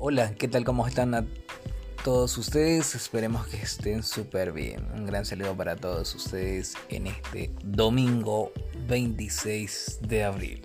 Hola, ¿qué tal? ¿Cómo están a todos ustedes? Esperemos que estén súper bien. Un gran saludo para todos ustedes en este domingo 26 de abril.